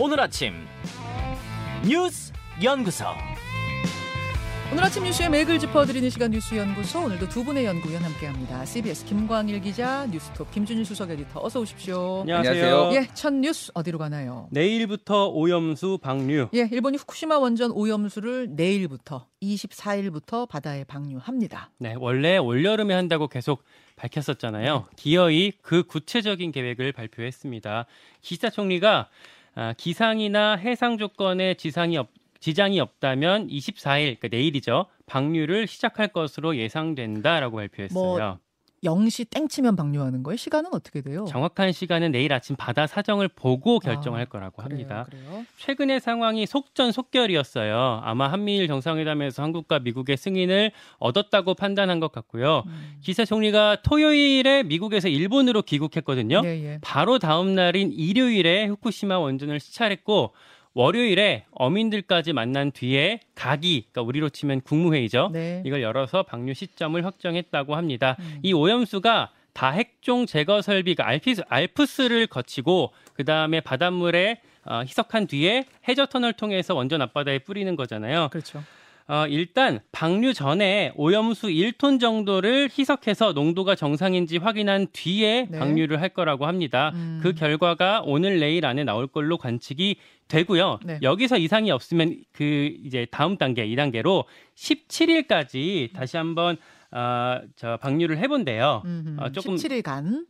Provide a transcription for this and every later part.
오늘 아침 뉴스 연구소. 오늘 아침 뉴스의 맥을 짚어드리는 시간 뉴스 연구소 오늘도 두 분의 연구위원 함께합니다. CBS 김광일 기자, 뉴스톱 김준일 수석 에디터 어서 오십시오. 안녕하세요. 예, 첫 뉴스 어디로 가나요? 내일부터 오염수 방류. 예, 일본이 후쿠시마 원전 오염수를 내일부터 24일부터 바다에 방류합니다. 네, 원래 올여름에 한다고 계속 밝혔었잖아요. 기어이 그 구체적인 계획을 발표했습니다. 기시다 총리가 아, 기상이나 해상 조건에 지상이 없, 지장이 없다면 24일, 그러니까 내일이죠. 방류를 시작할 것으로 예상된다라고 발표했어요. 영시 땡치면 방류하는 거예요? 시간은 어떻게 돼요? 정확한 시간은 내일 아침 바다 사정을 보고 아, 결정할 거라고 그래요, 합니다. 그래요? 최근의 상황이 속전속결이었어요. 아마 한미일 정상회담에서 한국과 미국의 승인을 얻었다고 판단한 것 같고요. 음. 기사 총리가 토요일에 미국에서 일본으로 귀국했거든요. 예, 예. 바로 다음 날인 일요일에 후쿠시마 원전을 시찰했고 월요일에 어민들까지 만난 뒤에 가기, 그러니까 우리로 치면 국무회의죠. 네. 이걸 열어서 방류 시점을 확정했다고 합니다. 음. 이 오염수가 다핵종 제거 설비가 알피스, 알프스를 거치고 그 다음에 바닷물에 어, 희석한 뒤에 해저 터널 통해서 원전 앞바다에 뿌리는 거잖아요. 그렇죠. 어, 일단 방류 전에 오염수 1톤 정도를 희석해서 농도가 정상인지 확인한 뒤에 네. 방류를 할 거라고 합니다. 음. 그 결과가 오늘 내일 안에 나올 걸로 관측이 되고요. 네. 여기서 이상이 없으면 그 이제 다음 단계 2단계로 17일까지 다시 한번 어, 저 방류를 해본대요. 음, 어, 조금 17일간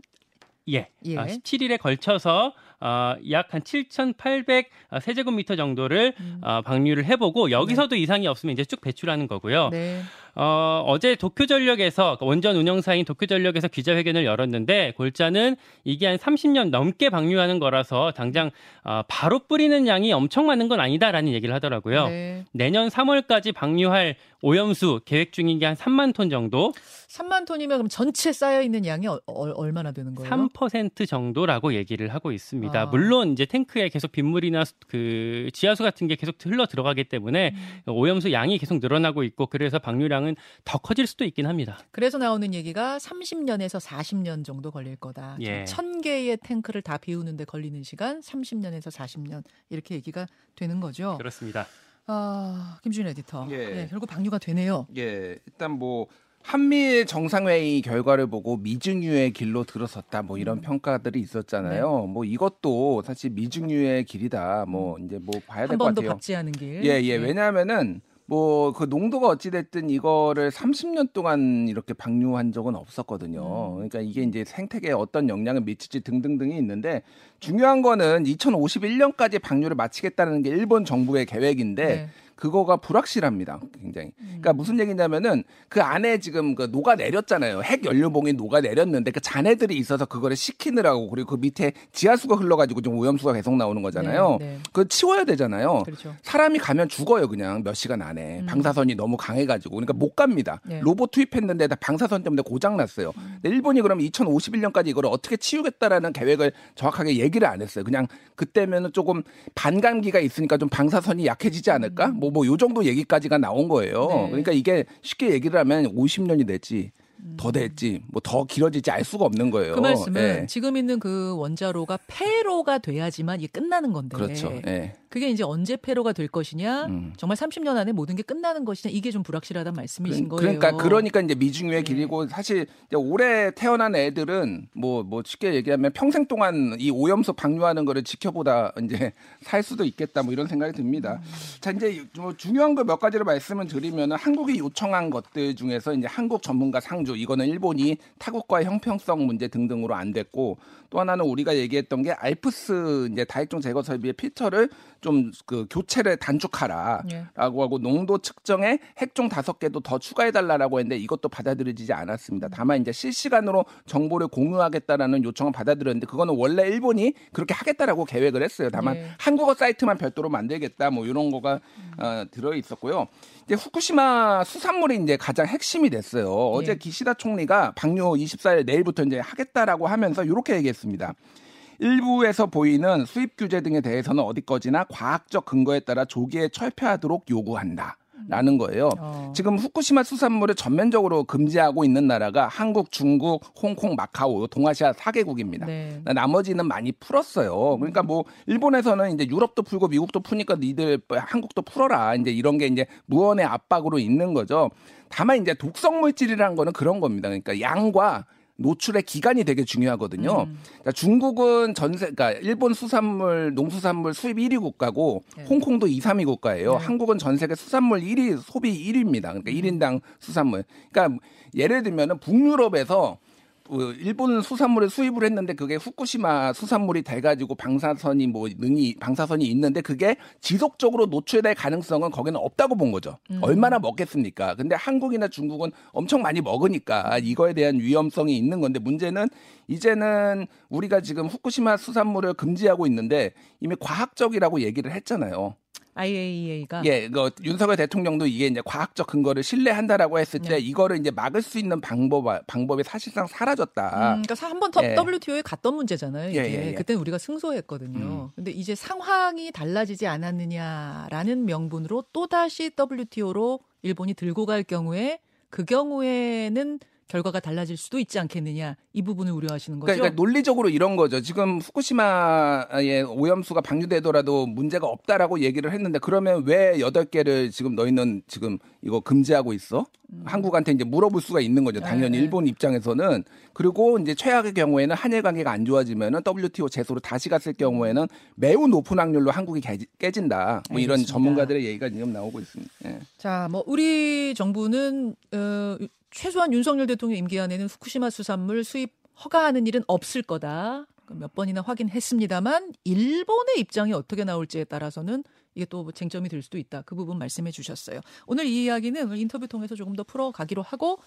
예. 예. 아, 17일에 걸쳐서 어, 약한 7,800 세제곱미터 정도를 음. 어, 방류를 해보고 여기서도 이상이 없으면 이제 쭉 배출하는 거고요. 네. 어, 어제 도쿄전력에서 그 원전 운영사인 도쿄전력에서 기자회견을 열었는데 골자는 이게 한 30년 넘게 방류하는 거라서 당장 어, 바로 뿌리는 양이 엄청 많은 건 아니다라는 얘기를 하더라고요. 네. 내년 3월까지 방류할 오염수 계획 중인 게 한 3만 톤 정도, 3만 톤이면 그럼 전체 쌓여 있는 양이 어, 어, 얼마나 되는 거예요? 3% 정도라고 얘기를 하고 있습니다. 아. 물론 이제 탱크에 계속 빗물이나 수- 그 지하수 같은 게 계속 흘러 들어가기 때문에 음. 오염수 양이 계속 늘어나고 있고 그래서 방류량은 더 커질 수도 있긴 합니다. 그래서 나오는 얘기가 30년에서 40년 정도 걸릴 거다. 예. 1000개의 탱크를 다 비우는데 걸리는 시간 30년에서 40년 이렇게 얘기가 되는 거죠. 그렇습니다. 아, 김준 에디터. 예. 예, 결국 방류가 되네요. 예, 일단 뭐 한미일 정상회의 결과를 보고 미증유의 길로 들어섰다 뭐 이런 평가들이 있었잖아요. 뭐 이것도 사실 미증유의 길이다. 뭐 이제 뭐 봐야 한될것 같아요. 박지 않은 길. 예, 예. 왜냐하면은 뭐 그 농도가 어찌 됐든 이거를 30년 동안 이렇게 방류한 적은 없었거든요. 그러니까 이게 이제 생태계에 어떤 영향을 미칠지 등등등이 있는데 중요한 거는 2051년까지 방류를 마치겠다는 게 일본 정부의 계획인데 네. 그거가 불확실합니다. 굉장히. 음. 그러니까 무슨 얘기냐면은 그 안에 지금 그 녹아 내렸잖아요. 핵 연료봉이 녹아 내렸는데 그 잔해들이 있어서 그거를 식히느라고 그리고 그 밑에 지하수가 흘러가지고 좀 오염수가 계속 나오는 거잖아요. 네, 네. 그거 치워야 되잖아요. 그렇죠. 사람이 가면 죽어요 그냥 몇 시간 안에 음. 방사선이 너무 강해가지고 그러니까 못 갑니다 네. 로봇 투입했는데 다 방사선 때문에 고장 났어요 근데 일본이 그럼 2051년까지 이거를 어떻게 치우겠다라는 계획을 정확하게 얘기를 안 했어요 그냥 그때면은 조금 반감기가 있으니까 좀 방사선이 약해지지 않을까 뭐뭐 요 정도 얘기까지가 나온 거예요 네. 그러니까 이게 쉽게 얘기를 하면 50년이 됐지 더 됐지 뭐 더 길어질지 알 수가 없는 거예요 그 말씀은 예. 지금 있는 그 원자로가 폐로가 돼야지만 이게 끝나는 건데. 그렇죠 예. 그게 이제 언제 폐로가 될 것이냐, 음. 정말 30년 안에 모든 게 끝나는 것이냐, 이게 좀 불확실하다는 말씀이신 거예요. 그러니까 그러니까 이제 미중유의 네. 길이고 사실 이제 올해 태어난 애들은 뭐뭐 쉽게 얘기하면 평생 동안 이 오염수 방류하는 거를 지켜보다 이제 살 수도 있겠다 뭐 이런 생각이 듭니다. 음. 자 이제 뭐 중요한 거 몇 가지를 말씀을 드리면은 한국이 요청한 것들 중에서 이제 한국 전문가 상주 이거는 일본이 타국과의 형평성 문제 등등으로 안 됐고 또 하나는 우리가 얘기했던 게 알프스 이제 다액종 제거 설비의 필터를 좀 그 교체를 단축하라라고 예. 하고 농도 측정에 핵종 다섯 개도 더 추가해 달라라고 했는데 이것도 받아들여지지 않았습니다. 다만 이제 실시간으로 정보를 공유하겠다라는 요청을 받아들였는데 그거는 원래 일본이 그렇게 하겠다라고 계획을 했어요. 다만 예. 한국어 사이트만 별도로 만들겠다 뭐 이런 거가 어, 들어 있었고요. 이제 후쿠시마 수산물이 이제 가장 핵심이 됐어요. 어제 예. 기시 다 총리가 방류 24일 내일부터 이제 하겠다라고 하면서 이렇게 얘기했습니다. 일부에서 보이는 수입 규제 등에 대해서는 어디까지나 과학적 근거에 따라 조기에 철폐하도록 요구한다. 라는 거예요. 어. 지금 후쿠시마 수산물을 전면적으로 금지하고 있는 나라가 한국, 중국, 홍콩, 마카오, 동아시아 4개국입니다. 네. 나머지는 많이 풀었어요. 그러니까 뭐 일본에서는 이제 유럽도 풀고 미국도 푸니까 니들 한국도 풀어라. 이제 이런 게 이제 무언의 압박으로 있는 거죠. 다만 이제 독성 물질이라는 거는 그런 겁니다. 그러니까 양과 노출의 기간이 되게 중요하거든요. 음. 그러니까 중국은 전세, 그러니까 일본 수산물, 농수산물 수입 1위 국가고 네. 홍콩도 2, 3위 국가예요. 네. 한국은 전 세계 수산물 1위, 소비 1위입니다. 그러니까 음. 1인당 수산물. 그러니까 예를 들면은 북유럽에서 그 일본 수산물을 수입을 했는데 그게 후쿠시마 수산물이 돼가지고 방사선이 뭐 능이 방사선이 있는데 그게 지속적으로 노출될 가능성은 거기는 없다고 본 거죠. 음. 얼마나 먹겠습니까? 근데 한국이나 중국은 엄청 많이 먹으니까 이거에 대한 위험성이 있는 건데 문제는 이제는 우리가 지금 후쿠시마 수산물을 금지하고 있는데 이미 과학적이라고 얘기를 했잖아요. IAEA가 예, 그 윤석열 대통령도 이게 이제 과학적 근거를 신뢰한다라고 했을 때 네. 이거를 이제 막을 수 있는 방법 방법이 사실상 사라졌다. 음, 그러니까 한번더 예. WTO에 갔던 문제잖아요. 이게 예, 예, 예. 그때는 우리가 승소했거든요. 근데 이제 상황이 달라지지 않았느냐라는 명분으로 또 다시 WTO로 일본이 들고 갈 경우에 그 경우에는 결과가 달라질 수도 있지 않겠느냐 이 부분을 우려하시는 거죠. 그러니까, 그러니까 논리적으로 이런 거죠. 지금 후쿠시마의 오염수가 방류되더라도 문제가 없다라고 얘기를 했는데 그러면 왜 여덟 개를 지금 너희는 지금 이거 금지하고 있어? 한국한테 이제 물어볼 수가 있는 거죠. 당연히 음. 네, 네. 일본 입장에서는 그리고 이제 최악의 경우에는 한일 관계가 안 좋아지면은 WTO 제소로 다시 갔을 경우에는 매우 높은 확률로 한국이 개- 깨진다. 뭐 이런 알겠습니다. 전문가들의 얘기가 지금 나오고 있습니다. 예. 자, 뭐 우리 정부는 어, 최소한 윤석열 대통령 임기 안에는 후쿠시마 수산물 수입 허가하는 일은 없을 거다. 몇 번이나 확인했습니다만 일본의 입장이 어떻게 나올지에 따라서는 이게 또뭐 쟁점이 될 수도 있다. 그 부분 말씀해 주셨어요. 오늘 이 이야기는 오늘 인터뷰 통해서 조금 더 풀어가기로 하고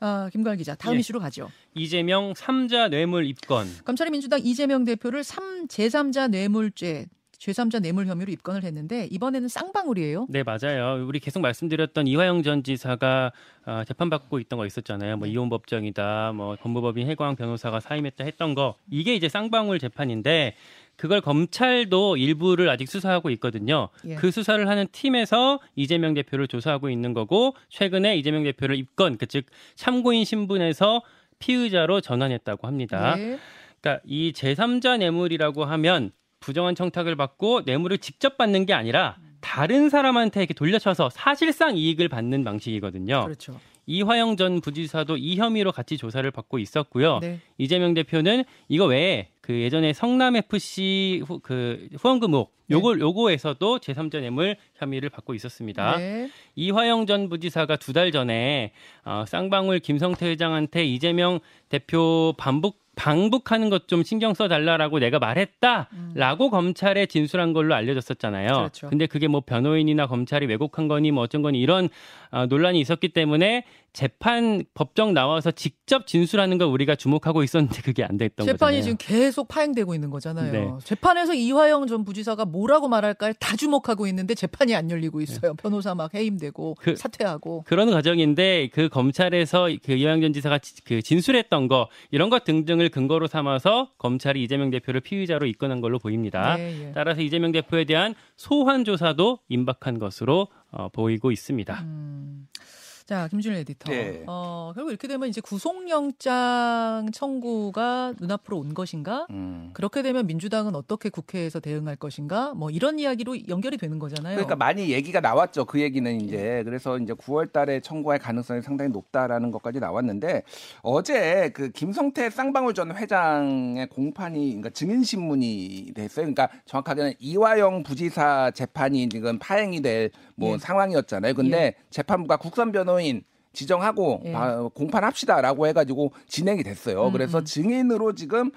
아, 김광 기자 다음 예. 이슈로 가죠. 이재명 3자 뇌물 입건. 검찰이 민주당 이재명 대표를 3 제3자 뇌물죄 제3자 뇌물 혐의로 입건을 했는데 이번에는 쌍방울이에요. 네, 맞아요. 우리 계속 말씀드렸던 이화영 전 지사가 어, 재판받고 있던 거 있었잖아요. 뭐 이혼 법정이다, 뭐 법무법인 해광 변호사가 사임했다 했던 거. 이게 이제 쌍방울 재판인데 그걸 검찰도 일부를 아직 수사하고 있거든요. 예. 그 수사를 하는 팀에서 이재명 대표를 조사하고 있는 거고 최근에 이재명 대표를 입건, 그 즉 참고인 신분에서 피의자로 전환했다고 합니다. 네. 그러니까 이 제3자 뇌물이라고 하면 부정한 청탁을 받고 뇌물을 직접 받는 게 아니라 다른 사람한테 이렇게 돌려쳐서 사실상 이익을 받는 방식이거든요. 그렇죠. 이화영 전 부지사도 이 혐의로 같이 조사를 받고 있었고요. 네. 이재명 대표는 이거 외에 그 예전에 성남 FC 후, 그 후원금 의혹 요걸 요거에서도 제3자 뇌물 혐의를 받고 있었습니다. 네. 이화영 전 부지사가 두 달 전에 어, 쌍방울 김성태 회장한테 이재명 대표 반복 방북하는 것 좀 신경 써달라라고 내가 말했다라고 검찰에 진술한 걸로 알려졌었잖아요. 음. 그렇죠. 근데 그게 뭐 변호인이나 검찰이 왜곡한 거니 뭐 어쩐 거니 이런 어, 논란이 있었기 때문에 재판 법정 나와서 직접 진술하는 걸 우리가 주목하고 있었는데 그게 안 됐던 재판이 거잖아요. 지금 계속 파행되고 있는 거잖아요. 네. 재판에서 이화영 전 부지사가 뭐라고 말할까를 다 주목하고 있는데 재판이 안 열리고 있어요. 변호사 막 해임되고 그- 사퇴하고. 그런 과정인데 그 검찰에서 그 이화영 전 지사가 지- 그 진술했던 거 이런 것 등등을 근거로 삼아서 검찰이 이재명 대표를 피의자로 입건한 걸로 보입니다. 네, 예. 따라서 이재명 대표에 대한 소환 조사도 임박한 것으로 어, 보이고 있습니다. 음. 자, 김준일 에디터. 네. 어, 결국 이렇게 되면 이제 구속영장 청구가 눈앞으로 온 것인가? 음. 그렇게 되면 민주당은 어떻게 국회에서 대응할 것인가? 뭐 이런 이야기로 연결이 되는 거잖아요. 그러니까 많이 얘기가 나왔죠. 그 얘기는 이제 그래서 이제 9월 달에 청구할 가능성이 상당히 높다라는 것까지 나왔는데 어제 그 김성태 쌍방울 전 회장의 공판이 그러니까 증인 신문이 됐어요. 그러니까 정확하게는 이화영 부지사 재판이 지금 파행이 될뭐 예. 상황이었잖아요. 근데 재판부가 국선 변호 인 지정하고 예. 바- 공판합시다라고 해가지고 진행이 됐어요. 음, 그래서 음. 증인으로 지금 어,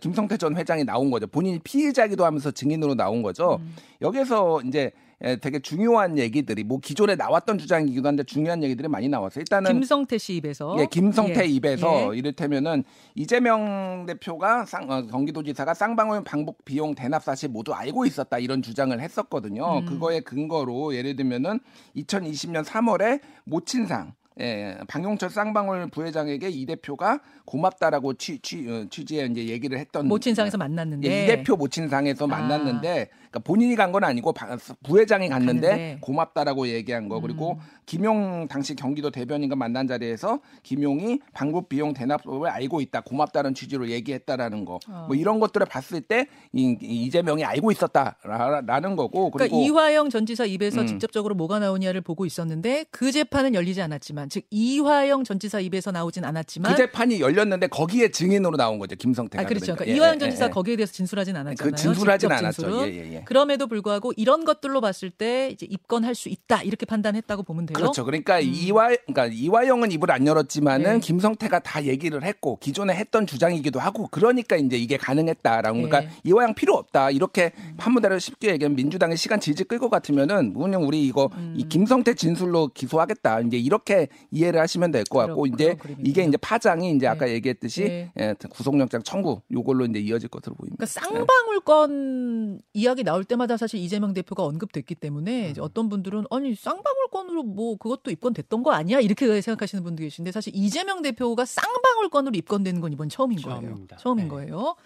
김성태 전 회장이 나온 거죠. 본인이 피의자기도 하면서 증인으로 나온 거죠. 음. 여기서 이제 에, 되게 중요한 얘기들이 뭐 기존에 나왔던 주장이기도 한데 중요한 얘기들이 많이 나왔어요. 일단은 김성태 씨 입에서 예, 김성태 예. 입에서 예. 이를테면은 이재명 대표가 쌍, 어, 경기도지사가 쌍방울 방북 비용 대납 사실 모두 알고 있었다 이런 주장을 했었거든요. 음. 그거에 근거로 예를 들면은 2020년 3월에 모친상 예, 방용철 쌍방울 부회장에게 이 대표가 고맙다라고 취, 취, 어, 취지에 이제 얘기를 했던 모친상에서 만났는데 예, 이 대표 모친상에서 아. 만났는데 그러니까 본인이 간 건 아니고 바- 부회장이 갔는데 갔는데. 고맙다라고 얘기한 거 그리고 음. 김용 당시 경기도 대변인과 만난 자리에서 김용이 방북 비용 대납법을 알고 있다 고맙다는 취지로 얘기했다라는 거 어. 뭐 이런 것들을 봤을 때 이, 이재명이 알고 있었다라는 거고 그러니까 그리고 이화영 전 지사 입에서 음. 직접적으로 뭐가 나오냐를 보고 있었는데 그 재판은 열리지 않았지만 즉 이화영 전 지사 입에서 나오진 않았지만 그 재판이 열렸는데 거기에 증인으로 나온 거죠 김성태가 아 그렇죠. 그러니까 예, 이화영 예, 전 지사 예. 거기에 대해서 진술하진 않았잖아요. 그 진술하진 않았죠. 진술은. 예, 예, 예. 그럼에도 불구하고 이런 것들로 봤을 때 이제 입건할 수 있다 이렇게 판단했다고 보면 돼요. 그렇죠. 그러니까 이화 그러니까 이화영은 입을 안 열었지만은 음. 네. 김성태가 다 얘기를 했고 기존에 했던 주장이기도 하고 그러니까 이제 이게 가능했다라고 네. 그러니까 이화영 필요 없다 이렇게 판문대로 쉽게 얘기하면 민주당의 시간 질질 끌 것 같으면은 그냥 우리 이거 음. 이 김성태 진술로 기소하겠다 이제 이렇게 이해를 하시면 될 것 같고 이제 그림이네요. 이게 이제 파장이 이제 아까 네. 얘기했듯이 네. 예, 구속영장 청구 요걸로 이제 이어질 것으로 보입니다. 그러니까 쌍방울 건 이야기 나올 때마다 사실 이재명 대표가 언급됐기 때문에 이제 어떤 분들은 아니 쌍방울 건으로 뭐 그것도 입건됐던 거 아니야 이렇게 생각하시는 분도 계신데 사실 이재명 대표가 쌍방울 건으로 입건되는 건 이번 처음인 거예요. 처음입니다. 처음인 네. 거예요.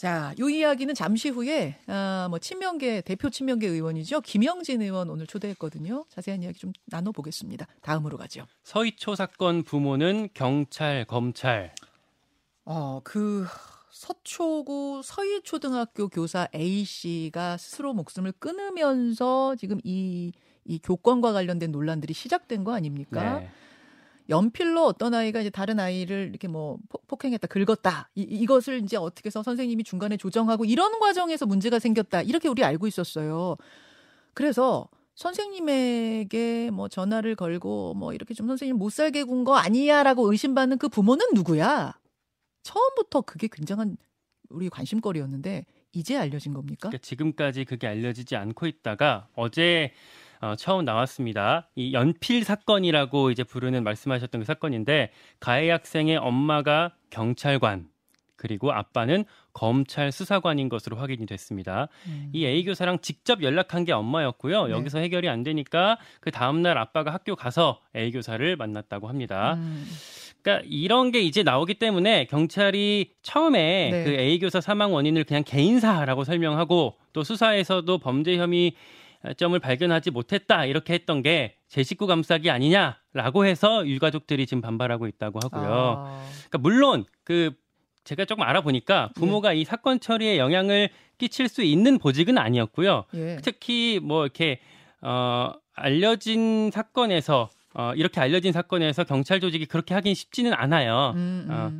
자, 요 이야기는 잠시 후에 아, 뭐 친명계 대표 친명계 의원이죠 김영진 의원 오늘 초대했거든요. 자세한 이야기 좀 나눠 보겠습니다. 다음으로 가죠. 서희초 사건 부모는 경찰, 검찰. 어, 그 서초구 서희초등학교 교사 A 씨가 스스로 목숨을 끊으면서 지금 이, 이 교권과 관련된 논란들이 시작된 거 아닙니까? 네. 연필로 어떤 아이가 이제 다른 아이를 이렇게 뭐 포- 폭행했다, 긁었다. 이, 이것을 이제 어떻게 해서 선생님이 중간에 조정하고 이런 과정에서 문제가 생겼다. 이렇게 우리 알고 있었어요. 그래서 선생님에게 뭐 전화를 걸고 뭐 이렇게 좀 선생님 못 살게 군 거 아니야라고 의심받는 그 부모는 누구야? 처음부터 그게 굉장한 우리 관심거리였는데 이제 알려진 겁니까? 그러니까 지금까지 그게 알려지지 않고 있다가 어제 어, 처음 나왔습니다. 이 연필 사건이라고 이제 부르는 말씀하셨던 그 사건인데 가해 학생의 엄마가 경찰관 그리고 아빠는 검찰 수사관인 것으로 확인이 됐습니다. 음. 이 A 교사랑 직접 연락한 게 엄마였고요. 네. 여기서 해결이 안 되니까 그 다음 날 아빠가 학교 가서 A 교사를 만났다고 합니다. 음. 그러니까 이런 게 이제 나오기 때문에 경찰이 처음에 네. 그 A 교사 사망 원인을 그냥 개인사라고 설명하고 또 수사에서도 범죄 혐의 점을 발견하지 못했다 이렇게 했던 게 제 식구 감싸기 아니냐라고 해서 유가족들이 지금 반발하고 있다고 하고요. 아. 그러니까 물론 그 제가 조금 알아보니까 부모가 이 사건 처리에 영향을 끼칠 수 있는 보직은 아니었고요. 예. 특히 뭐 이렇게 어 알려진 사건에서 어 이렇게 알려진 사건에서 경찰 조직이 그렇게 하긴 쉽지는 않아요. 음, 음. 어,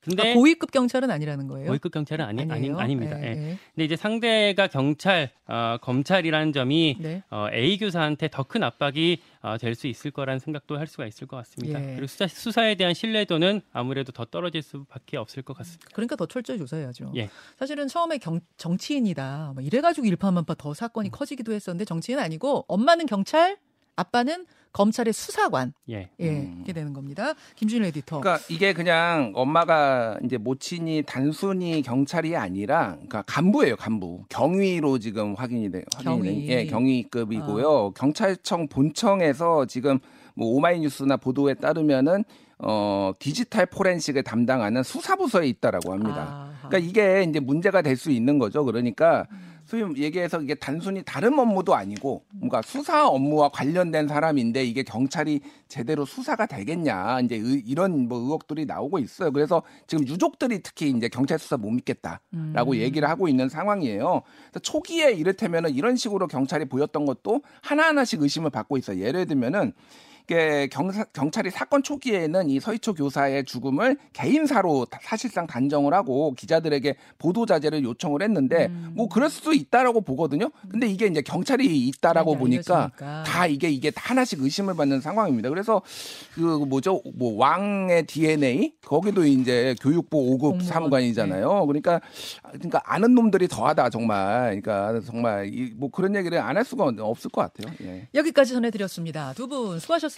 근데 그러니까 고위급 경찰은 아니라는 거예요. 고위급 경찰은 아니, 아니? 아닙니다. 예, 예. 예. 근데 이제 상대가 경찰, 어, 검찰이라는 점이 네. 어, A 교사한테 더 큰 압박이 어, 될 수 있을 거라는 생각도 할 수가 있을 것 같습니다. 예. 그리고 수사, 수사에 대한 신뢰도는 아무래도 더 떨어질 수밖에 없을 것 같습니다. 그러니까 더 철저히 조사해야죠. 예. 사실은 처음에 경, 정치인이다. 뭐 이래가지고 일파만파 더 음. 사건이 커지기도 했었는데 정치인 아니고 엄마는 경찰, 아빠는 검찰의 수사관. 예. 예, 음. 이렇게 되는 겁니다. 김준일 에디터. 그러니까 이게 그냥 엄마가 이제 모친이 단순히 경찰이 아니라 그러니까 간부예요, 간부. 경위로 지금 확인이 돼. 확인이 경위. 된- 예, 경위급이고요. 경찰청 본청에서 지금 뭐 오마이뉴스나 보도에 따르면은 어 디지털 포렌식을 담당하는 수사부서에 있다라고 합니다. 아하. 그러니까 이게 이제 문제가 될 수 있는 거죠. 그러니까 소위 얘기해서 이게 단순히 다른 업무도 아니고 뭔가 수사 업무와 관련된 사람인데 이게 경찰이 제대로 수사가 되겠냐 이제 의- 이런 뭐 의혹들이 나오고 있어요. 그래서 지금 유족들이 특히 이제 경찰 수사 못 믿겠다라고 음. 얘기를 하고 있는 상황이에요. 그래서 초기에 이를테면은 이런 식으로 경찰이 보였던 것도 하나하나씩 의심을 받고 있어요. 예를 들면은 이게 경사, 경찰이 사건 초기에는 이 서희초 교사의 죽음을 개인사로 다- 사실상 단정을 하고 기자들에게 보도 자제를 요청을 했는데 음. 뭐 그럴 수도 있다라고 보거든요. 근데 이게 이제 경찰이 있다라고 보니까. 다 이게 이게 다 하나씩 의심을 받는 상황입니다. 그래서 그 뭐죠? 뭐 왕의 DNA 거기도 이제 교육부 5급 공무원. 사무관이잖아요. 그러니까 그러니까 아는 놈들이 더하다 정말. 그러니까 정말 이- 뭐 그런 얘기를 안 할 수가 없을 것 같아요. 예. 여기까지 전해드렸습니다. 두 분 수고하셨